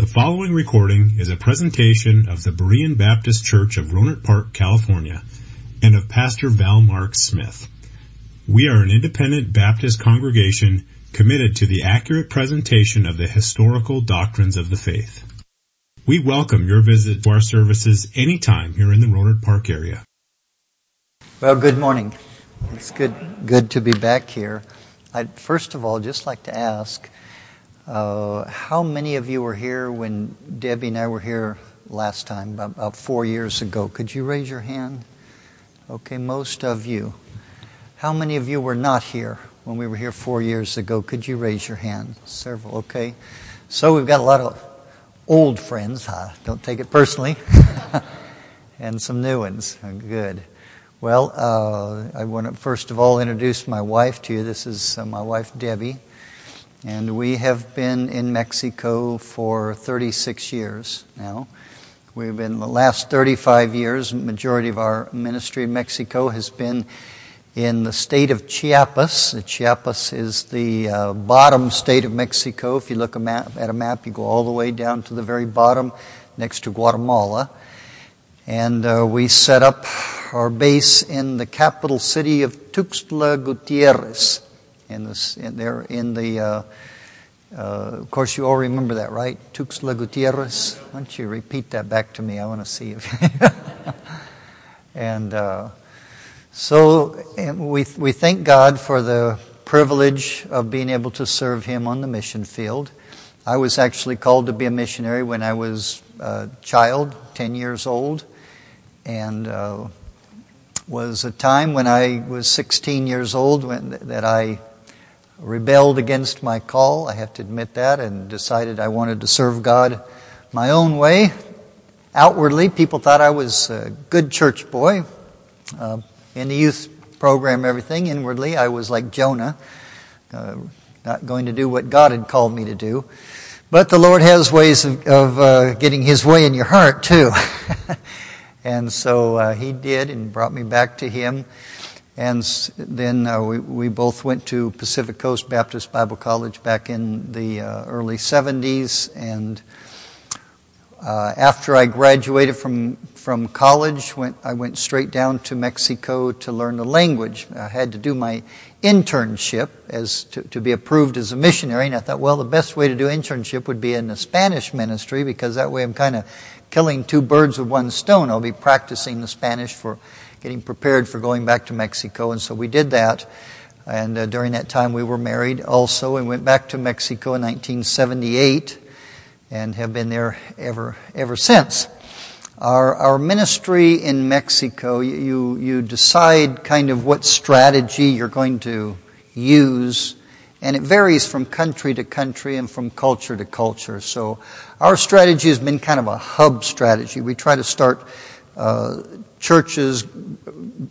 The following recording is a presentation of the Berean Baptist Church of Rohnert Park, California, and of Pastor Val Mark Smith. We are an independent Baptist congregation committed to the accurate presentation of the historical doctrines of the faith. We welcome your visit to our services anytime here in the Rohnert Park area. Well, good morning. It's good, good to be back here. I'd first of all just like to ask, uh, how many of you were here when Debbie and I were here last time, about, about four years ago? Could you raise your hand? Okay, most of you. How many of you were not here when we were here four years ago? Could you raise your hand? Several, okay. So we've got a lot of old friends, huh? Don't take it personally. and some new ones. Good. Well, uh, I want to first of all introduce my wife to you. This is uh, my wife, Debbie. And we have been in Mexico for 36 years now. We've been the last 35 years, majority of our ministry in Mexico has been in the state of Chiapas. Chiapas is the uh, bottom state of Mexico. If you look a map, at a map, you go all the way down to the very bottom next to Guatemala. And uh, we set up our base in the capital city of Tuxtla Gutierrez in the, in there in the, uh, uh, of course, you all remember that, right? Tuxtla Gutierrez. Why don't you repeat that back to me? I want to see if. and uh, so we we thank God for the privilege of being able to serve Him on the mission field. I was actually called to be a missionary when I was a child, ten years old, and uh, was a time when I was 16 years old when, that I rebelled against my call. I have to admit that and decided I wanted to serve God my own way. Outwardly, people thought I was a good church boy. Uh, in the youth program, everything. Inwardly, I was like Jonah, uh, not going to do what God had called me to do. But the Lord has ways of, of uh, getting His way in your heart, too. and so uh, He did and brought me back to Him. And then uh, we, we both went to Pacific Coast Baptist Bible College back in the uh, early 70s. And uh, after I graduated from, from college, went, I went straight down to Mexico to learn the language. I had to do my internship as to, to be approved as a missionary. And I thought, well, the best way to do internship would be in the Spanish ministry because that way I'm kind of killing two birds with one stone. I'll be practicing the Spanish for getting prepared for going back to Mexico. And so we did that. And uh, during that time, we were married also and went back to Mexico in 1978 and have been there ever, ever since. Our, our ministry in Mexico, you, you decide kind of what strategy you're going to use, and it varies from country to country and from culture to culture. So our strategy has been kind of a hub strategy. We try to start uh, churches,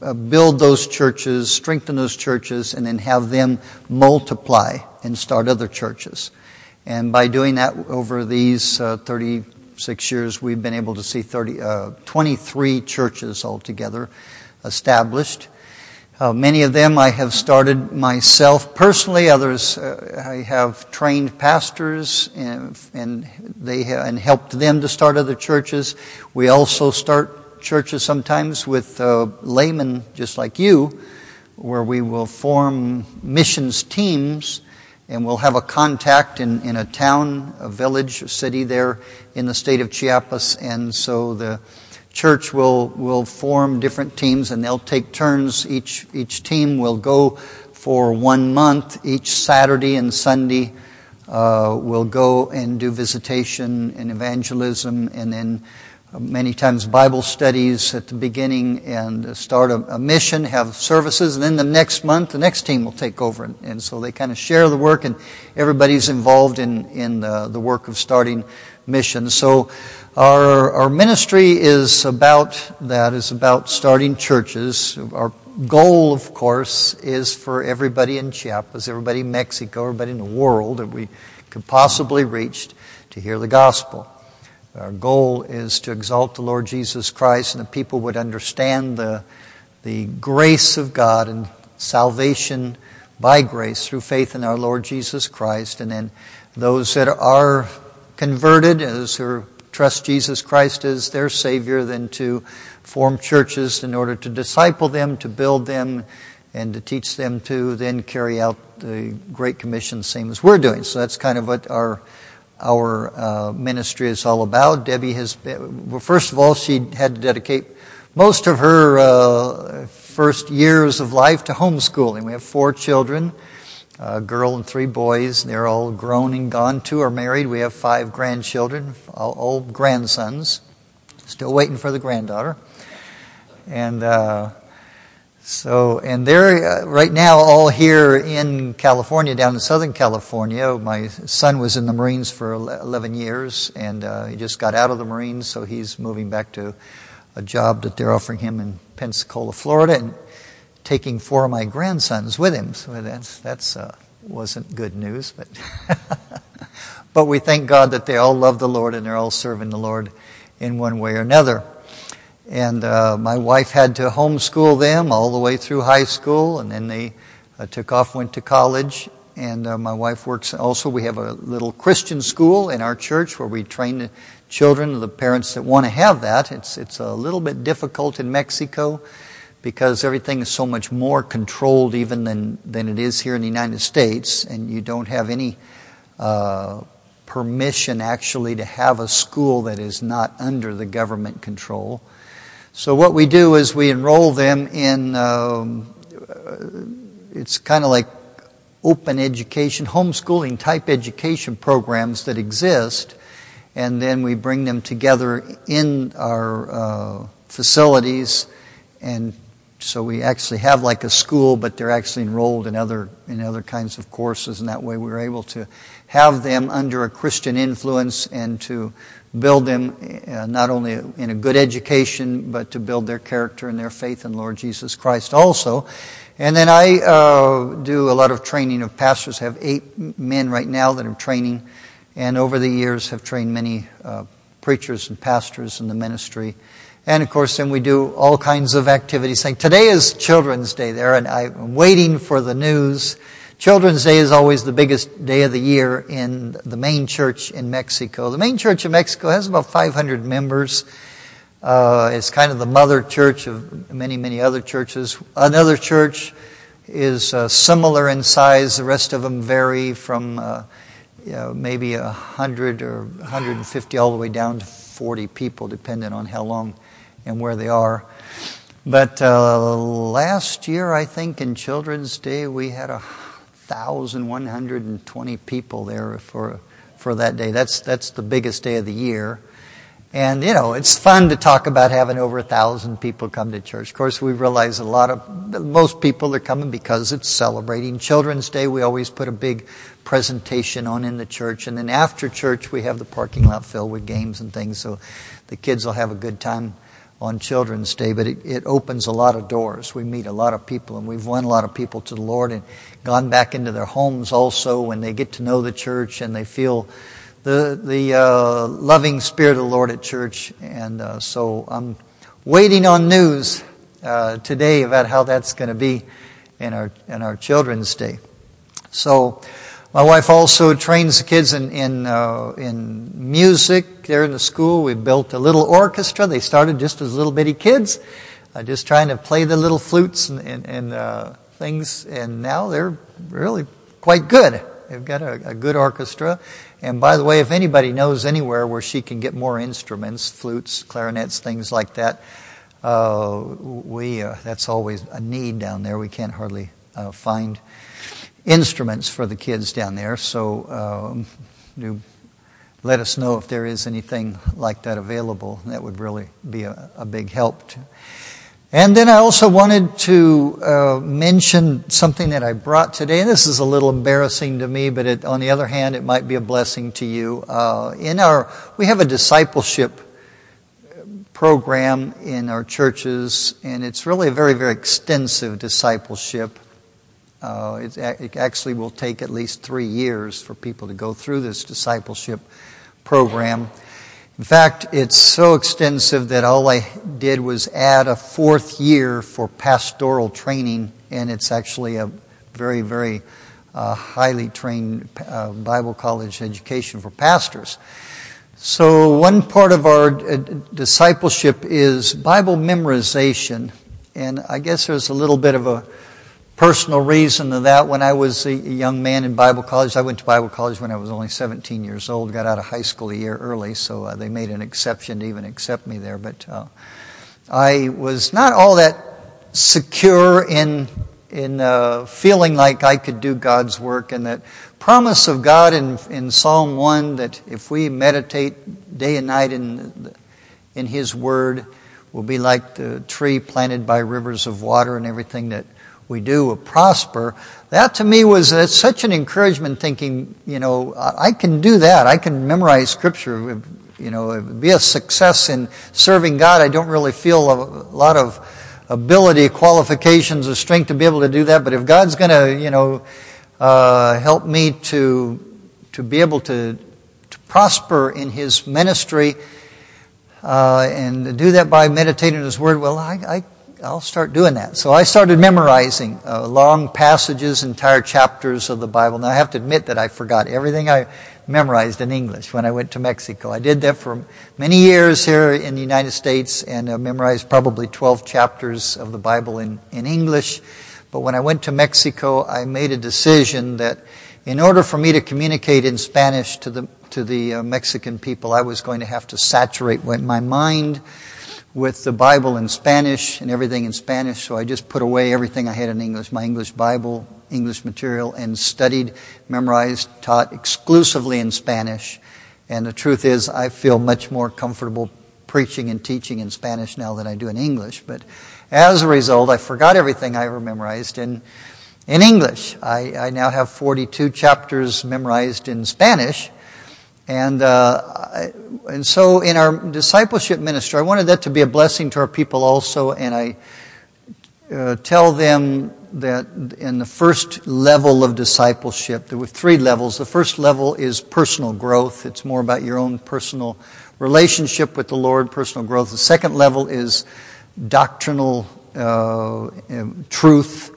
uh, build those churches, strengthen those churches, and then have them multiply and start other churches. And by doing that over these uh, 36 years, we've been able to see 30, uh, 23 churches altogether established. Uh, many of them I have started myself personally. Others uh, I have trained pastors and, and they have, and helped them to start other churches. We also start churches sometimes with uh, laymen just like you, where we will form missions teams and we'll have a contact in, in a town, a village, a city there in the state of Chiapas. And so the church will, will form different teams and they'll take turns. Each, each team will go for one month. Each Saturday and Sunday uh, will go and do visitation and evangelism and then many times Bible studies at the beginning and start a, a, mission, have services, and then the next month the next team will take over. And, and so they kind of share the work and everybody's involved in, in the, the work of starting missions. So our, our ministry is about that, is about starting churches. Our goal, of course, is for everybody in Chiapas, everybody in Mexico, everybody in the world that we could possibly reach to hear the gospel. Our goal is to exalt the Lord Jesus Christ and that people would understand the, the grace of God and salvation by grace through faith in our Lord Jesus Christ. And then those that are converted, as who trust Jesus Christ as their Savior, then to form churches in order to disciple them, to build them, and to teach them to then carry out the Great Commission, same as we're doing. So that's kind of what our our uh, ministry is all about. Debbie has, been, well, first of all, she had to dedicate most of her uh, first years of life to homeschooling. We have four children, a girl and three boys. They're all grown and gone. Two are married. We have five grandchildren, all, all grandsons. Still waiting for the granddaughter. And uh, so, and they're uh, right now all here in California, down in Southern California. My son was in the Marines for 11 years, and uh, he just got out of the Marines, so he's moving back to a job that they're offering him in Pensacola, Florida, and taking four of my grandsons with him. So that's that's uh, wasn't good news, but but we thank God that they all love the Lord and they're all serving the Lord in one way or another. And uh, my wife had to homeschool them all the way through high school, and then they uh, took off, went to college. And uh, my wife works also. We have a little Christian school in our church where we train the children, the parents that want to have that. It's it's a little bit difficult in Mexico because everything is so much more controlled even than than it is here in the United States, and you don't have any uh, permission actually to have a school that is not under the government control. So what we do is we enroll them in, um, it's kind of like open education, homeschooling type education programs that exist, and then we bring them together in our uh, facilities, and so we actually have like a school, but they're actually enrolled in other in other kinds of courses, and that way we're able to have them under a Christian influence and to build them uh, not only in a good education, but to build their character and their faith in Lord Jesus Christ also. And then I uh, do a lot of training of pastors. I have eight men right now that are training, and over the years have trained many uh, preachers and pastors in the ministry. And of course, then we do all kinds of activities. Like today is Children's Day there, and I'm waiting for the news Children's Day is always the biggest day of the year in the main church in Mexico. The main church in Mexico has about 500 members. Uh, it's kind of the mother church of many, many other churches. Another church is uh, similar in size. The rest of them vary from uh, you know, maybe 100 or 150 all the way down to 40 people, depending on how long and where they are. But uh, last year, I think in Children's Day, we had a 1,120 people there for, for that day. That's, that's the biggest day of the year. And, you know, it's fun to talk about having over a thousand people come to church. Of course, we realize a lot of, most people are coming because it's celebrating Children's Day. We always put a big presentation on in the church. And then after church, we have the parking lot filled with games and things. So the kids will have a good time on Children's Day, but it, it, opens a lot of doors. We meet a lot of people, and we've won a lot of people to the Lord and gone back into their homes also when they get to know the church and they feel the, the uh, loving spirit of the Lord at church. And uh, so I'm waiting on news uh, today about how that's going to be in our, in our Children's Day. So, my wife also trains the kids in in, uh, in music there in the school. We built a little orchestra. They started just as little bitty kids, just trying to play the little flutes and, and, and uh, things. And now they're really quite good. They've got a, a, good orchestra. And by the way, if anybody knows anywhere where she can get more instruments, flutes, clarinets, things like that, uh, we uh, that's always a need down there. We can't hardly uh, find instruments for the kids down there. So um, do let us know if there is anything like that available. That would really be a, a big help. To. And then I also wanted to uh, mention something that I brought today, and this is a little embarrassing to me, but it, on the other hand, it might be a blessing to you. Uh, in our, we have a discipleship program in our churches, and it's really a very, very extensive discipleship. Uh, it, it, actually will take at least three years for people to go through this discipleship program. In fact, it's so extensive that all I did was add a fourth year for pastoral training, and it's actually a very, very uh, highly trained uh, Bible college education for pastors. So one part of our uh, discipleship is Bible memorization. And I guess there's a little bit of a personal reason to that. When I was a young man in Bible college, I went to Bible college when I was only 17 years old, got out of high school a year early, so uh, they made an exception to even accept me there. But uh, I was not all that secure in in uh, feeling like I could do God's work, and that promise of God in, in Psalm 1 that if we meditate day and night in, in His Word, we'll be like the tree planted by rivers of water and everything that we do will prosper. That to me was such an encouragement thinking, you know, I can do that. I can memorize scripture, you know, be a success in serving God. I don't really feel a lot of ability, qualifications, or strength to be able to do that. But if God's going to, you know, uh, help me to to be able to, to prosper in His ministry uh, and do that by meditating His Word. Well, I, I I'll start doing that. So I started memorizing uh, long passages, entire chapters of the Bible. Now I have to admit that I forgot everything I memorized in English when I went to Mexico. I did that for many years here in the United States and uh, memorized probably 12 chapters of the Bible in, in English. But when I went to Mexico, I made a decision that in order for me to communicate in Spanish to the, to the uh, Mexican people, I was going to have to saturate my mind with the Bible in Spanish and everything in Spanish. So I just put away everything I had in English, my English Bible, English material, and studied, memorized, taught exclusively in Spanish. And the truth is, I feel much more comfortable preaching and teaching in Spanish now than I do in English. But as a result, I forgot everything I ever memorized in, in English. I, I now have 42 chapters memorized in Spanish. And, uh, and so in our discipleship ministry, I wanted that to be a blessing to our people also. And I uh, tell them that in the first level of discipleship, there were three levels. The first level is personal growth. It's more about your own personal relationship with the Lord, personal growth. The second level is doctrinal uh, truth,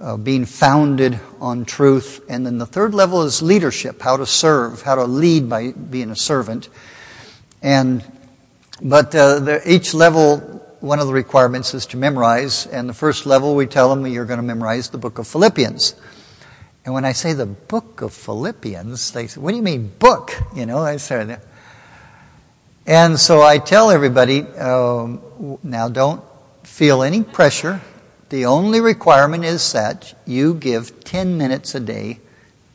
uh, being founded on truth. And then the third level is leadership, how to serve, how to lead by being a servant. And, but uh, the, each level, one of the requirements is to memorize. And the first level, we tell them you're going to memorize the book of Philippians. And when I say the book of Philippians, they say, what do you mean book? You know, I that and so I tell everybody, um, now don't feel any pressure. The only requirement is that you give 10 minutes a day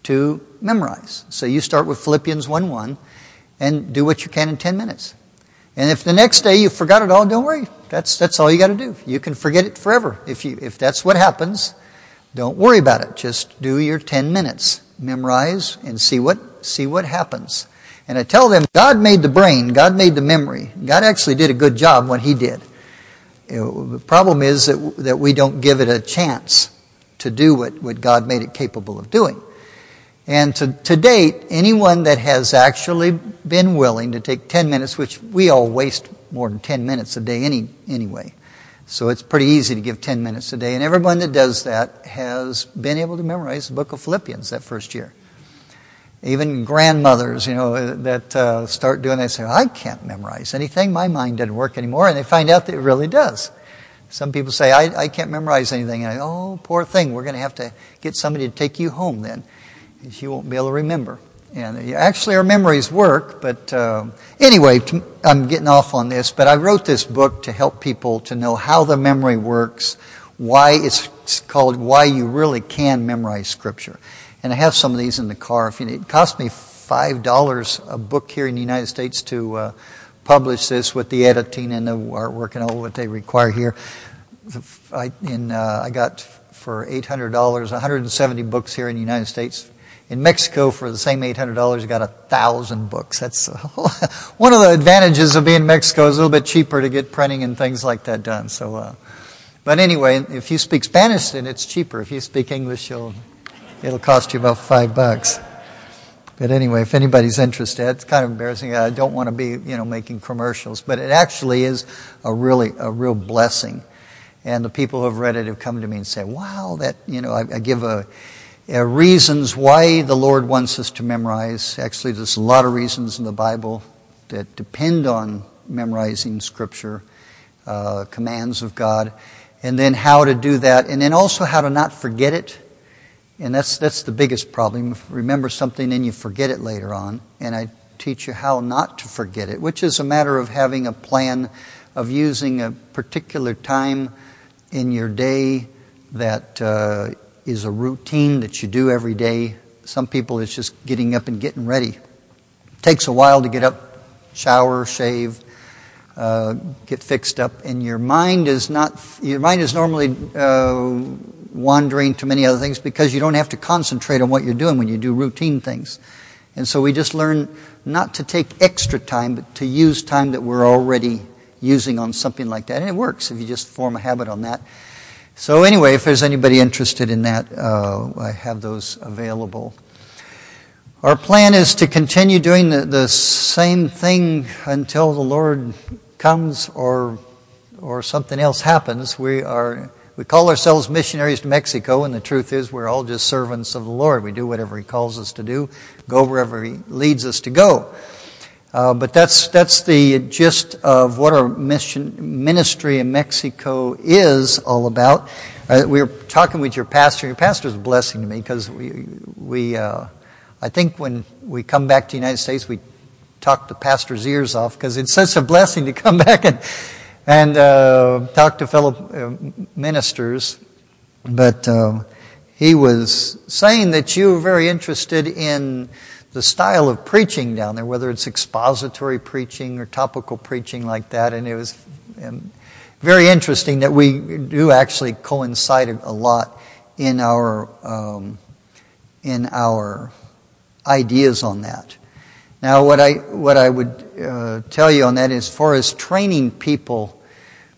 to memorize. So you start with Philippians 1 1 and do what you can in 10 minutes. And if the next day you forgot it all, don't worry. That's, that's all you got to do. You can forget it forever. If, you, if that's what happens, don't worry about it. Just do your 10 minutes. Memorize and see what, see what happens. And I tell them, God made the brain, God made the memory. God actually did a good job when He did. The problem is that, that we don't give it a chance to do what, what God made it capable of doing. And to, to date, anyone that has actually been willing to take 10 minutes, which we all waste more than 10 minutes a day any, anyway. So it's pretty easy to give 10 minutes a day. And everyone that does that has been able to memorize the book of Philippians that first year even grandmothers, you know, that uh, start doing that say, I can't memorize anything. My mind doesn't work anymore. And they find out that it really does. Some people say, I, I can't memorize anything. And I, oh, poor thing. We're going to have to get somebody to take you home then. You won't be able to remember. And actually, our memories work. But uh, anyway, I'm getting off on this. But I wrote this book to help people to know how the memory works, why it's called Why You Really Can Memorize Scripture and I have some of these in the car. If you need, it cost me five dollars a book here in the United States to uh, publish this with the editing and the artwork and all what they require here. I, in, uh, I got for eight hundred dollars, 170 books here in the United States. In Mexico, for the same eight hundred dollars, got a thousand books. That's one of the advantages of being in Mexico. Is a little bit cheaper to get printing and things like that done. So, uh, but anyway, if you speak Spanish, then it's cheaper. If you speak English, you'll It'll cost you about five bucks. But anyway, if anybody's interested, it's kind of embarrassing. I don't want to be, you know, making commercials, but it actually is a really, a real blessing. And the people who have read it have come to me and say, wow, that, you know, I, I give a, a reasons why the Lord wants us to memorize. Actually, there's a lot of reasons in the Bible that depend on memorizing Scripture, uh, commands of God, and then how to do that, and then also how to not forget it. And that's, that's the biggest problem. Remember something and you forget it later on. And I teach you how not to forget it, which is a matter of having a plan of using a particular time in your day that uh, is a routine that you do every day. Some people it's just getting up and getting ready. It takes a while to get up, shower, shave, uh, get fixed up, and your mind is not. Your mind is normally uh, wandering to many other things because you don't have to concentrate on what you're doing when you do routine things. And so we just learn not to take extra time, but to use time that we're already using on something like that. And it works if you just form a habit on that. So, anyway, if there's anybody interested in that, uh, I have those available. Our plan is to continue doing the, the same thing until the Lord comes or, or something else happens. We are we call ourselves missionaries to Mexico, and the truth is we're all just servants of the Lord. We do whatever He calls us to do, go wherever He leads us to go. Uh, but that's that's the gist of what our mission ministry in Mexico is all about. Uh, we were talking with your pastor. Your pastor is a blessing to me because we we uh, I think when we come back to the United States, we talk the pastor's ears off because it's such a blessing to come back and and uh, talked to fellow uh, ministers, but uh, he was saying that you were very interested in the style of preaching down there, whether it's expository preaching or topical preaching like that, and it was um, very interesting that we do actually coincide a lot in our um, in our ideas on that. Now, what I, what I would uh, tell you on that, as far as training people,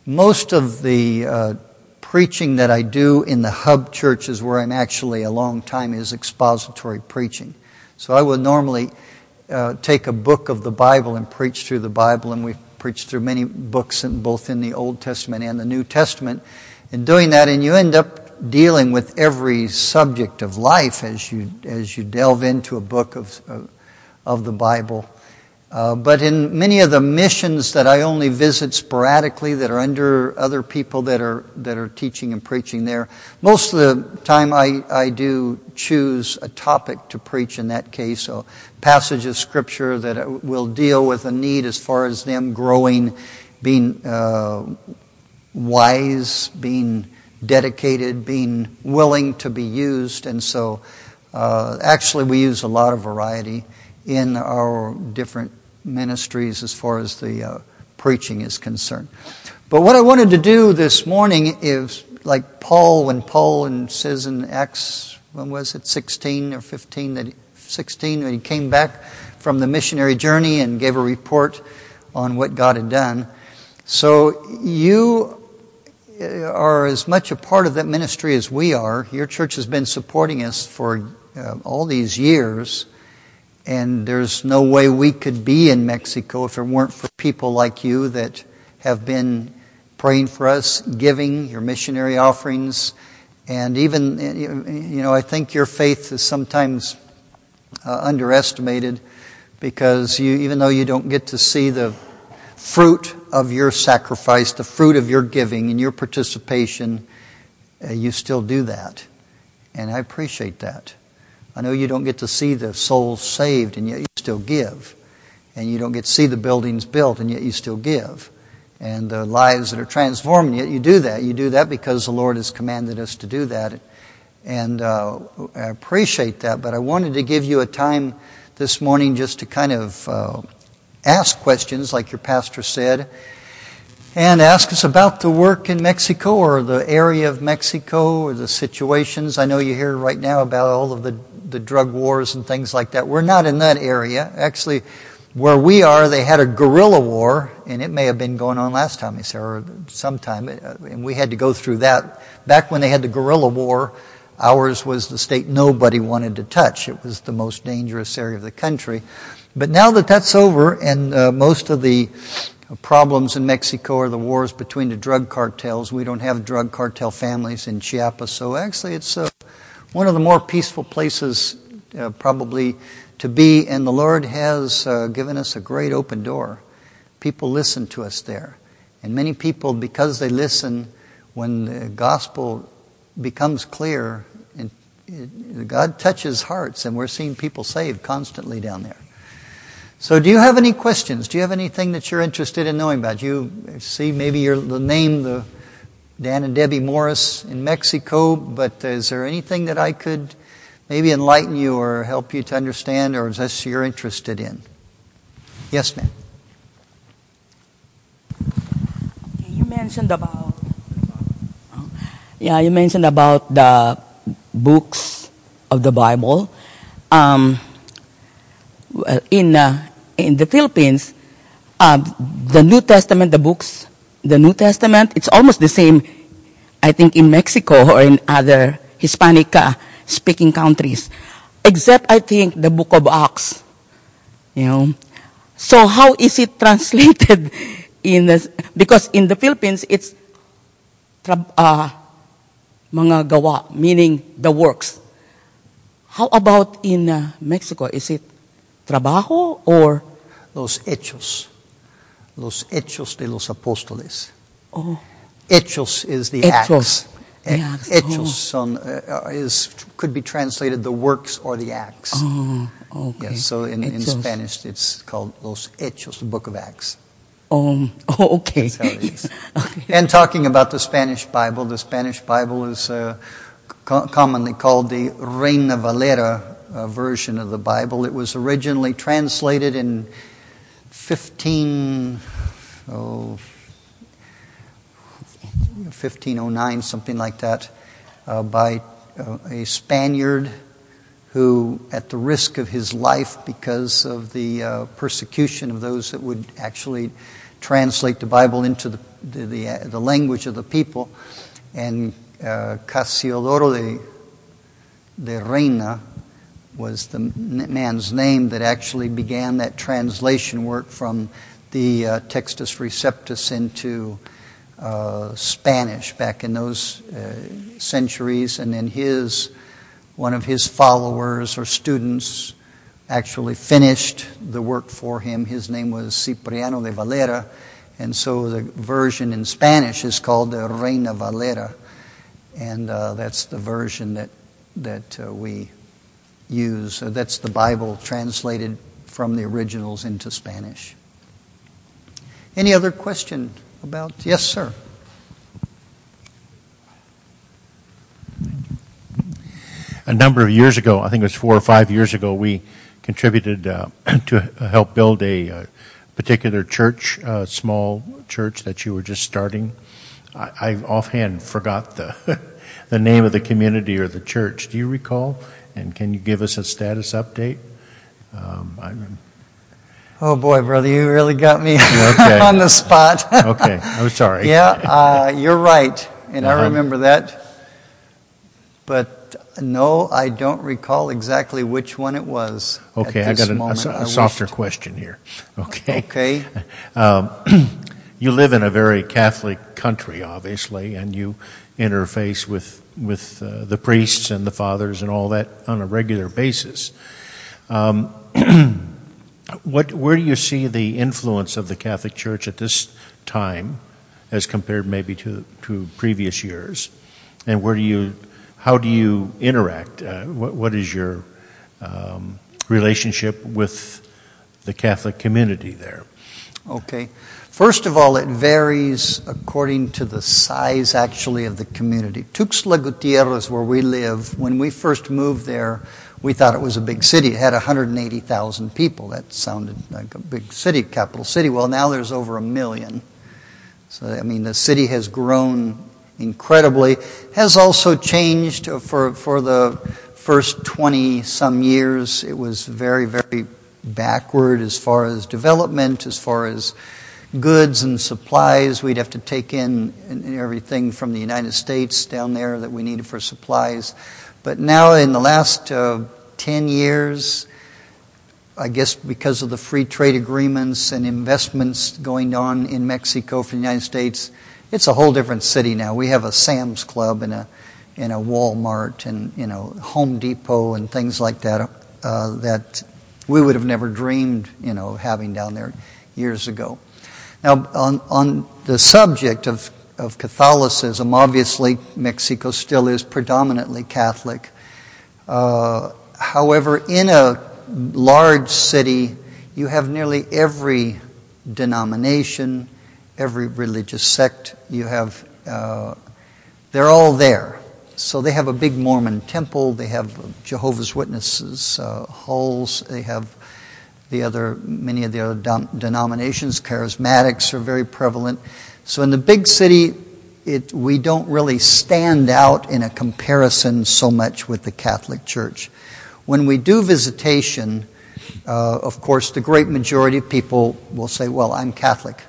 most of the uh, preaching that I do in the hub churches where I'm actually a long time is expository preaching. So I would normally uh, take a book of the Bible and preach through the Bible, and we've preached through many books, in, both in the Old Testament and the New Testament. In doing that, and you end up dealing with every subject of life as you as you delve into a book of, of of the Bible. Uh, but in many of the missions that I only visit sporadically, that are under other people that are that are teaching and preaching there, most of the time I, I do choose a topic to preach. In that case, a passage of scripture that will deal with a need as far as them growing, being uh, wise, being dedicated, being willing to be used, and so uh, actually we use a lot of variety in our different ministries as far as the uh, preaching is concerned. But what I wanted to do this morning is like Paul, when Paul says in Acts, when was it, 16 or 15, that he, 16, when he came back from the missionary journey and gave a report on what God had done. So you are as much a part of that ministry as we are. Your church has been supporting us for uh, all these years. And there's no way we could be in Mexico if it weren't for people like you that have been praying for us, giving your missionary offerings. And even, you know, I think your faith is sometimes uh, underestimated because you, even though you don't get to see the fruit of your sacrifice, the fruit of your giving and your participation, uh, you still do that. And I appreciate that. I know you don't get to see the souls saved, and yet you still give. And you don't get to see the buildings built, and yet you still give. And the lives that are transformed, and yet you do that. You do that because the Lord has commanded us to do that. And uh, I appreciate that, but I wanted to give you a time this morning just to kind of uh, ask questions, like your pastor said, and ask us about the work in Mexico or the area of Mexico or the situations. I know you hear right now about all of the the drug wars and things like that. We're not in that area. Actually, where we are, they had a guerrilla war, and it may have been going on last time, or sometime, and we had to go through that. Back when they had the guerrilla war, ours was the state nobody wanted to touch. It was the most dangerous area of the country. But now that that's over, and uh, most of the problems in Mexico are the wars between the drug cartels, we don't have drug cartel families in Chiapas, so actually it's uh, one of the more peaceful places uh, probably to be, and the Lord has uh, given us a great open door. People listen to us there. And many people, because they listen, when the gospel becomes clear, and God touches hearts, and we're seeing people saved constantly down there. So, do you have any questions? Do you have anything that you're interested in knowing about? You see, maybe you're the name the Dan and Debbie Morris in Mexico, but is there anything that I could maybe enlighten you or help you to understand, or is this you're interested in? Yes, ma'am. You mentioned about yeah, you mentioned about the books of the Bible. Um, in uh, in the Philippines, uh, the New Testament, the books, the New Testament, it's almost the same. I think in Mexico or in other Hispanic uh, speaking countries, except I think the Book of Acts. You know, so how is it translated in the, because in the Philippines it's uh, mga gawa, meaning the works. How about in uh, Mexico? Is it trabajo or? Los hechos. Los hechos de los apóstoles. Oh. Hechos is the hechos. acts. The acts. Hechos oh. son, uh, is, could be translated the works or the acts. Oh, okay. Yes, so in, in Spanish it's called Los Hechos, the book of Acts. Um, oh, okay. okay. And talking about the Spanish Bible, the Spanish Bible is uh, co- commonly called the Reina Valera uh, version of the Bible. It was originally translated in 15, oh, 1509, something like that, uh, by uh, a Spaniard who, at the risk of his life because of the uh, persecution of those that would actually translate the Bible into the, the, the, uh, the language of the people. And uh, Casiodoro de, de Reina was the man's name that actually began that translation work from the uh, Textus Receptus into uh, Spanish back in those uh, centuries. And then his, one of his followers or students actually finished the work for him. His name was Cipriano de Valera, and so the version in Spanish is called the Reina Valera, and uh, that's the version that that uh, we use. Uh, that's the Bible translated from the originals into Spanish. Any other question about? Yes, sir. A number of years ago, I think it was four or five years ago, we contributed uh, to help build a, a uh, particular church, uh, small church that you were just starting. I, I offhand forgot the the name of the community or the church. Do you recall? And can you give us a status update? Um, oh boy, brother, you really got me okay. on the spot. okay, I'm sorry. Yeah, uh, you're right, and uh-huh. I remember that. But no, I don't recall exactly which one it was. Okay, I got a, a, a softer wished. question here. Okay. Okay. Um, you live in a very Catholic country, obviously, and you interface with with uh, the priests and the fathers and all that on a regular basis. Um, what, where do you see the influence of the Catholic Church at this time, as compared maybe to to previous years, and where do you how do you interact? Uh, what, what is your um, relationship with the Catholic community there? Okay. First of all, it varies according to the size actually of the community. Tuxtla Gutierrez, where we live, when we first moved there, we thought it was a big city. It had 180,000 people. That sounded like a big city, capital city. Well, now there's over a million. So, I mean, the city has grown incredibly, has also changed for, for the first 20 some years. It was very, very backward as far as development, as far as goods and supplies. We'd have to take in everything from the United States down there that we needed for supplies. But now, in the last uh, 10 years, I guess because of the free trade agreements and investments going on in Mexico from the United States, it's a whole different city now. We have a Sam's Club and a and a Walmart and you know Home Depot and things like that uh, that we would have never dreamed, you know, having down there years ago. Now, on, on the subject of, of Catholicism, obviously Mexico still is predominantly Catholic. Uh, however, in a large city, you have nearly every denomination, every religious sect. You have, uh, they're all there. So they have a big Mormon temple. They have Jehovah's Witnesses uh, halls. They have the other many of the other denominations. Charismatics are very prevalent. So in the big city, it, we don't really stand out in a comparison so much with the Catholic Church. When we do visitation, uh, of course, the great majority of people will say, "Well, I'm Catholic,"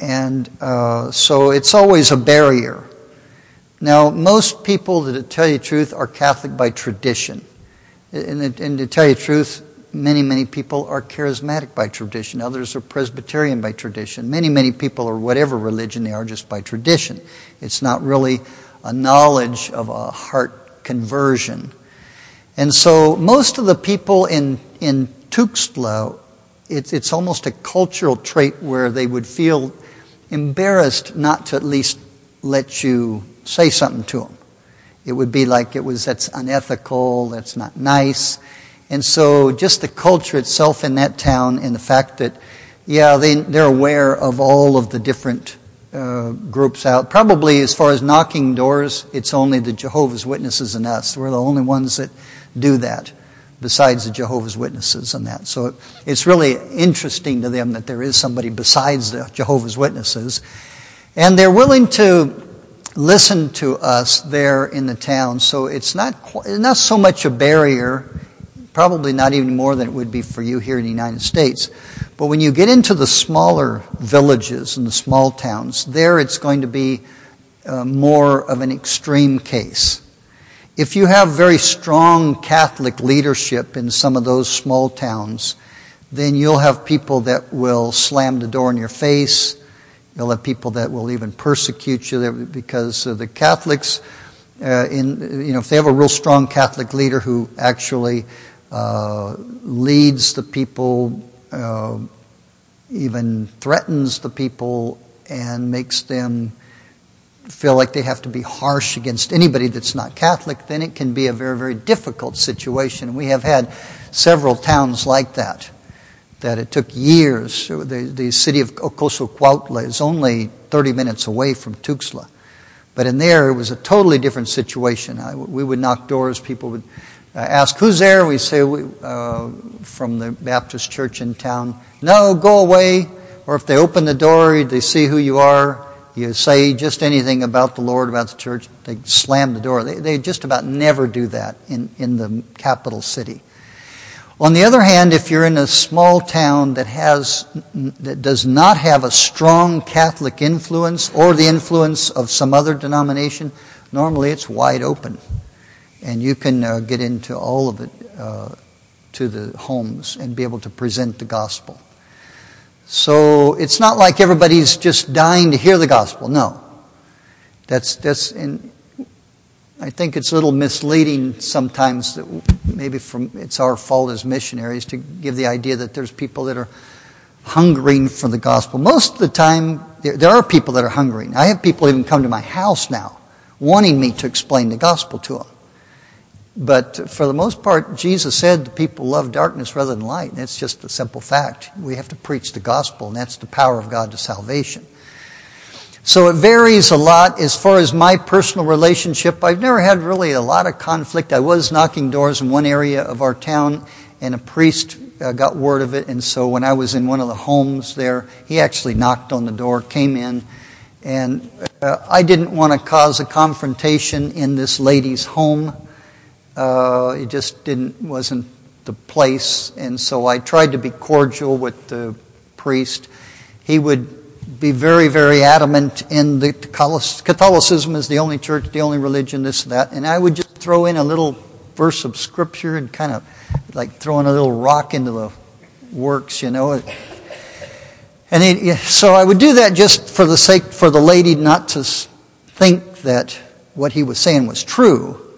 and uh, so it's always a barrier. Now, most people, to tell you the truth, are Catholic by tradition. And, and to tell you the truth, many, many people are charismatic by tradition. Others are Presbyterian by tradition. Many, many people are whatever religion they are just by tradition. It's not really a knowledge of a heart conversion. And so most of the people in, in Tuxtla, it's, it's almost a cultural trait where they would feel embarrassed not to at least let you say something to them. It would be like it was that's unethical, that's not nice. And so just the culture itself in that town and the fact that, yeah, they, they're aware of all of the different uh, groups out. Probably as far as knocking doors, it's only the Jehovah's Witnesses and us. We're the only ones that do that besides the Jehovah's Witnesses and that. So it's really interesting to them that there is somebody besides the Jehovah's Witnesses. And they're willing to listen to us there in the town. So it's not, not so much a barrier, probably not even more than it would be for you here in the United States. But when you get into the smaller villages and the small towns, there it's going to be uh, more of an extreme case. If you have very strong Catholic leadership in some of those small towns, then you'll have people that will slam the door in your face You'll have people that will even persecute you because the Catholics, uh, in, you know, if they have a real strong Catholic leader who actually uh, leads the people, uh, even threatens the people, and makes them feel like they have to be harsh against anybody that's not Catholic, then it can be a very, very difficult situation. We have had several towns like that that it took years. The, the city of Ocozocoautla is only 30 minutes away from Tuxtla. But in there, it was a totally different situation. I, we would knock doors. People would ask, Who's there? We say, uh, From the Baptist church in town. No, go away. Or if they open the door, they see who you are. You say just anything about the Lord, about the church, they slam the door. They, they just about never do that in, in the capital city. On the other hand, if you're in a small town that has, that does not have a strong Catholic influence or the influence of some other denomination, normally it's wide open. And you can uh, get into all of it uh, to the homes and be able to present the gospel. So it's not like everybody's just dying to hear the gospel. No. That's, that's in, I think it's a little misleading sometimes that maybe from it's our fault as missionaries to give the idea that there's people that are hungering for the gospel. Most of the time, there, there are people that are hungering. I have people even come to my house now wanting me to explain the gospel to them. But for the most part, Jesus said the people love darkness rather than light. And it's just a simple fact. We have to preach the gospel, and that's the power of God to salvation. So it varies a lot as far as my personal relationship. I've never had really a lot of conflict. I was knocking doors in one area of our town, and a priest uh, got word of it. And so when I was in one of the homes there, he actually knocked on the door, came in, and uh, I didn't want to cause a confrontation in this lady's home. Uh, it just didn't wasn't the place, and so I tried to be cordial with the priest. He would be very, very adamant in the Catholicism is the only church, the only religion, this, that. And I would just throw in a little verse of scripture and kind of like throwing a little rock into the works, you know. And it, so I would do that just for the sake, for the lady not to think that what he was saying was true.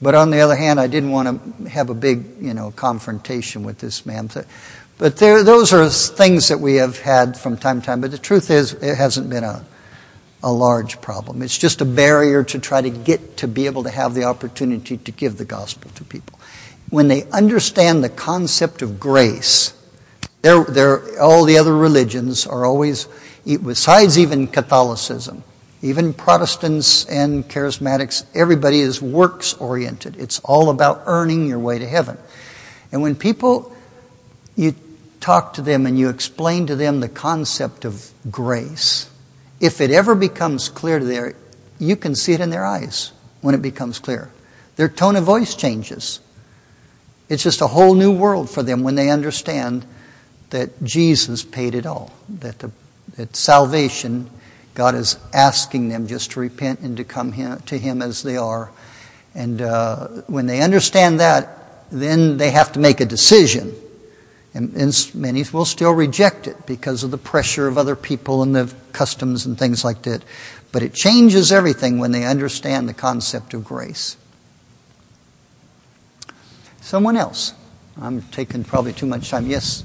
But on the other hand, I didn't want to have a big, you know, confrontation with this man. But there, those are things that we have had from time to time. But the truth is, it hasn't been a, a large problem. It's just a barrier to try to get to be able to have the opportunity to give the gospel to people. When they understand the concept of grace, they're, they're, all the other religions are always, besides even Catholicism, even Protestants and charismatics, everybody is works oriented. It's all about earning your way to heaven. And when people, you talk to them and you explain to them the concept of grace, if it ever becomes clear to them, you can see it in their eyes when it becomes clear. Their tone of voice changes. It's just a whole new world for them when they understand that Jesus paid it all, that, the, that salvation, God is asking them just to repent and to come him, to Him as they are. And uh, when they understand that, then they have to make a decision. And, and many will still reject it because of the pressure of other people and the customs and things like that. But it changes everything when they understand the concept of grace. Someone else. I'm taking probably too much time. Yes.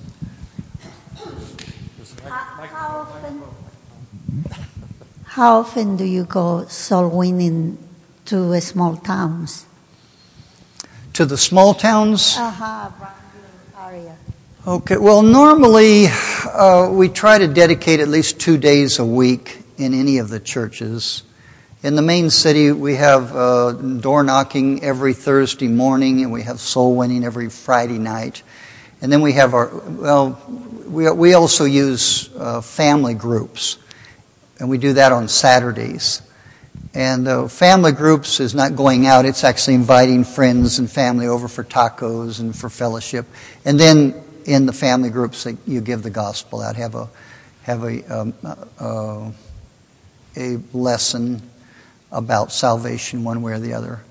How often, how often do you go soul winning to small towns? To the small towns? Uh-huh, area. Okay, well, normally uh, we try to dedicate at least two days a week in any of the churches. In the main city, we have uh, door knocking every Thursday morning, and we have soul winning every Friday night. And then we have our, well, we, we also use uh, family groups, and we do that on Saturdays. And uh, family groups is not going out, it's actually inviting friends and family over for tacos and for fellowship. And then in the family groups, you give the gospel out, have a, have a, um, uh, a lesson about salvation one way or the other.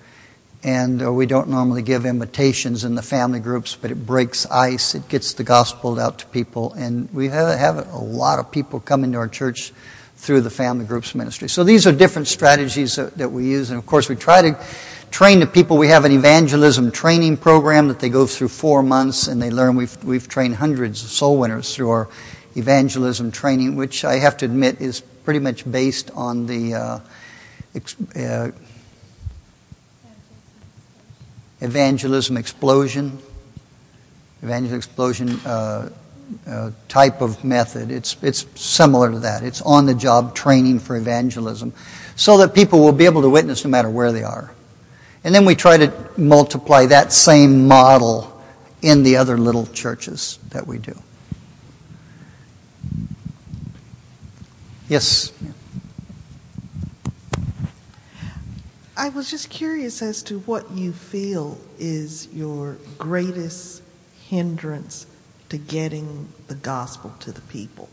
And uh, we don't normally give invitations in the family groups, but it breaks ice. It gets the gospel out to people. And we have, have a lot of people coming to our church through the family groups ministry. So these are different strategies that, that we use. And of course, we try to train the people. We have an evangelism training program that they go through four months and they learn. We've, we've trained hundreds of soul winners through our evangelism training, which I have to admit is pretty much based on the uh, uh, evangelism explosion, evangelism explosion uh, Uh, type of method. It's, it's similar to that. It's on the job training for evangelism so that people will be able to witness no matter where they are. And then we try to multiply that same model in the other little churches that we do. Yes. I was just curious as to what you feel is your greatest hindrance to getting the gospel to the people.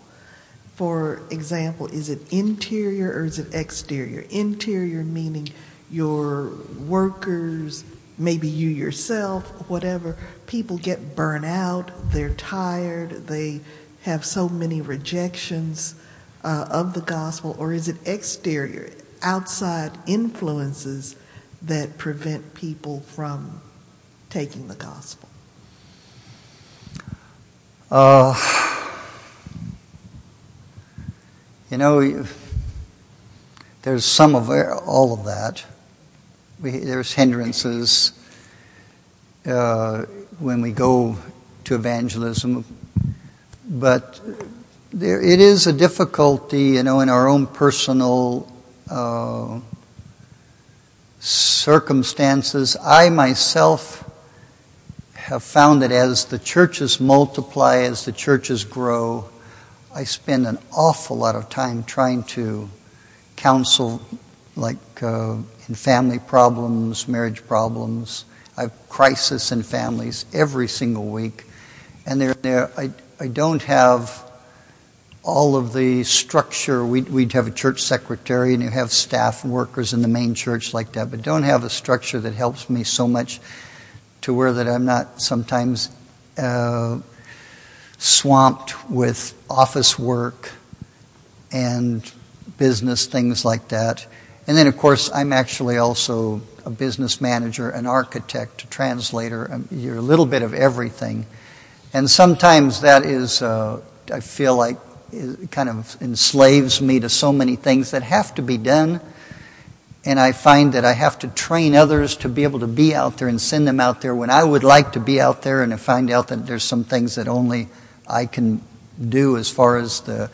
For example, is it interior or is it exterior? Interior meaning your workers, maybe you yourself, whatever. People get burnt out, they're tired, they have so many rejections uh, of the gospel, or is it exterior? outside influences that prevent people from taking the gospel? Uh, you know, there's some of all of that. We, there's hindrances uh, when we go to evangelism, but there, it is a difficulty, you know, in our own personal uh, circumstances. I myself have found that as the churches multiply, as the churches grow, I spend an awful lot of time trying to counsel, like uh, in family problems, marriage problems. I have crisis in families every single week, and there, there I, I don't have all of the structure. We'd, we'd, have a church secretary and you have staff workers in the main church like that, but don't have a structure that helps me so much to where that I'm not sometimes uh, swamped with office work and business things like that. And then, of course, I'm actually also a business manager, an architect, a translator. Um, you're a little bit of everything. And sometimes that is, uh, I feel like, kind of enslaves me to so many things that have to be done. And I find that I have to train others to be able to be out there and send them out there when I would like to be out there and I find out that there's some things that only I can do as far as the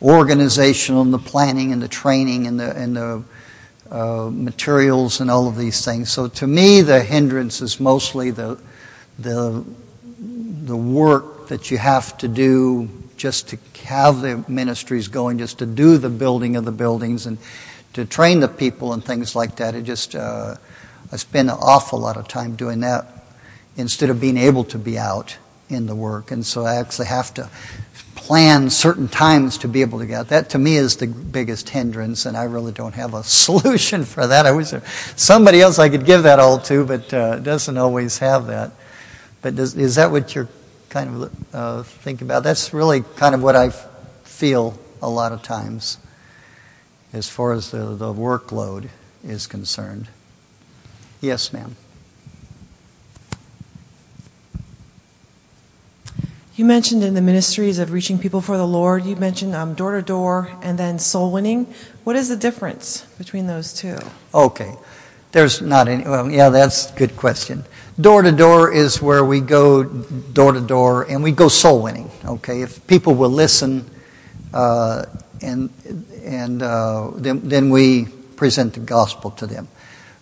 organizational and the planning and the training and the, and the uh, materials and all of these things. So to me, the hindrance is mostly the, the, the work that you have to do just to have the ministries going, just to do the building of the buildings and to train the people and things like that. It just, uh, I spend an awful lot of time doing that instead of being able to be out in the work. And so I actually have to plan certain times to be able to get out. that to me is the biggest hindrance and i really don't have a solution for that i wish somebody else i could give that all to but uh, doesn't always have that but does, is that what you're kind of uh, thinking about that's really kind of what i feel a lot of times as far as the, the workload is concerned yes ma'am You mentioned in the ministries of reaching people for the Lord, you mentioned door to door and then soul winning. What is the difference between those two? Okay. There's not any, well, yeah, that's a good question. Door to door is where we go door to door and we go soul winning, okay? If people will listen, uh, and, and uh, then, then we present the gospel to them.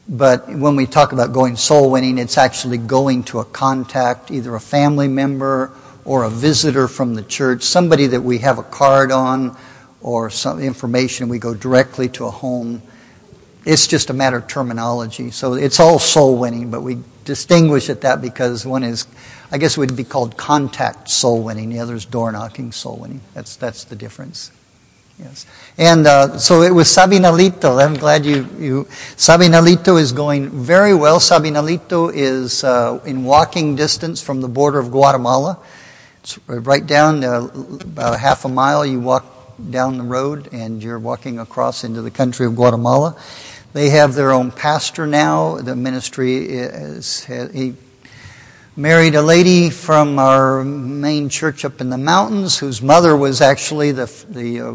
But when we talk about going soul winning, it's actually going to a contact, either a family member or a visitor from the church, somebody that we have a card on or some information, we go directly to a home. It's just a matter of terminology. So it's all soul winning, but we distinguish it that because one is, I guess would be called contact soul winning, the other is door knocking soul winning. That's, that's the difference. Yes. And uh, so it was Sabinalito. I'm glad you, you. Sabinalito is going very well. Sabinalito is uh, in walking distance from the border of Guatemala. It's right down uh, about half a mile. You walk down the road and you're walking across into the country of Guatemala. They have their own pastor now. The ministry is, he married a lady from our main church up in the mountains whose mother was actually the, the uh,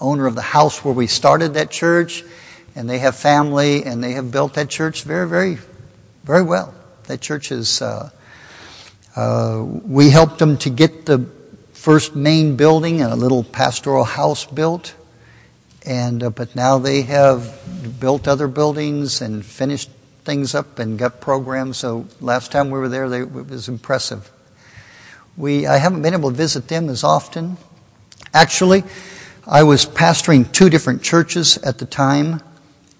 owner of the house where we started that church. And they have family and they have built that church very, very, very well. That church is, uh, uh, we helped them to get the first main building and a little pastoral house built. And, uh, but now they have built other buildings and finished things up and got programs. So last time we were there, they, it was impressive. We, I haven't been able to visit them as often. Actually, I was pastoring two different churches at the time.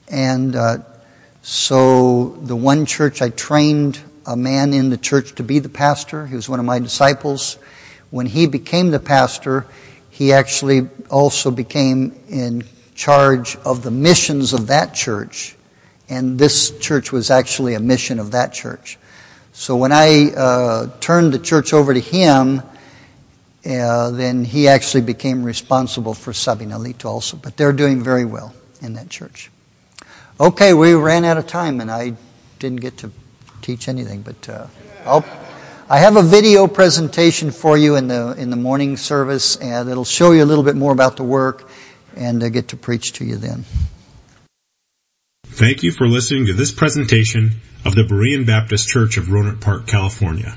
And, uh, so the one church I trained a man in the church to be the pastor. He was one of my disciples. When he became the pastor, he actually also became in charge of the missions of that church. And this church was actually a mission of that church. So when I uh, turned the church over to him, uh, then he actually became responsible for Sabinalito also. But they're doing very well in that church. Okay, we ran out of time and I didn't get to teach anything, but uh, I'll, I have a video presentation for you in the in the morning service, and it'll show you a little bit more about the work, and I get to preach to you then. Thank you for listening to this presentation of the Berean Baptist Church of Rohnert Park, California.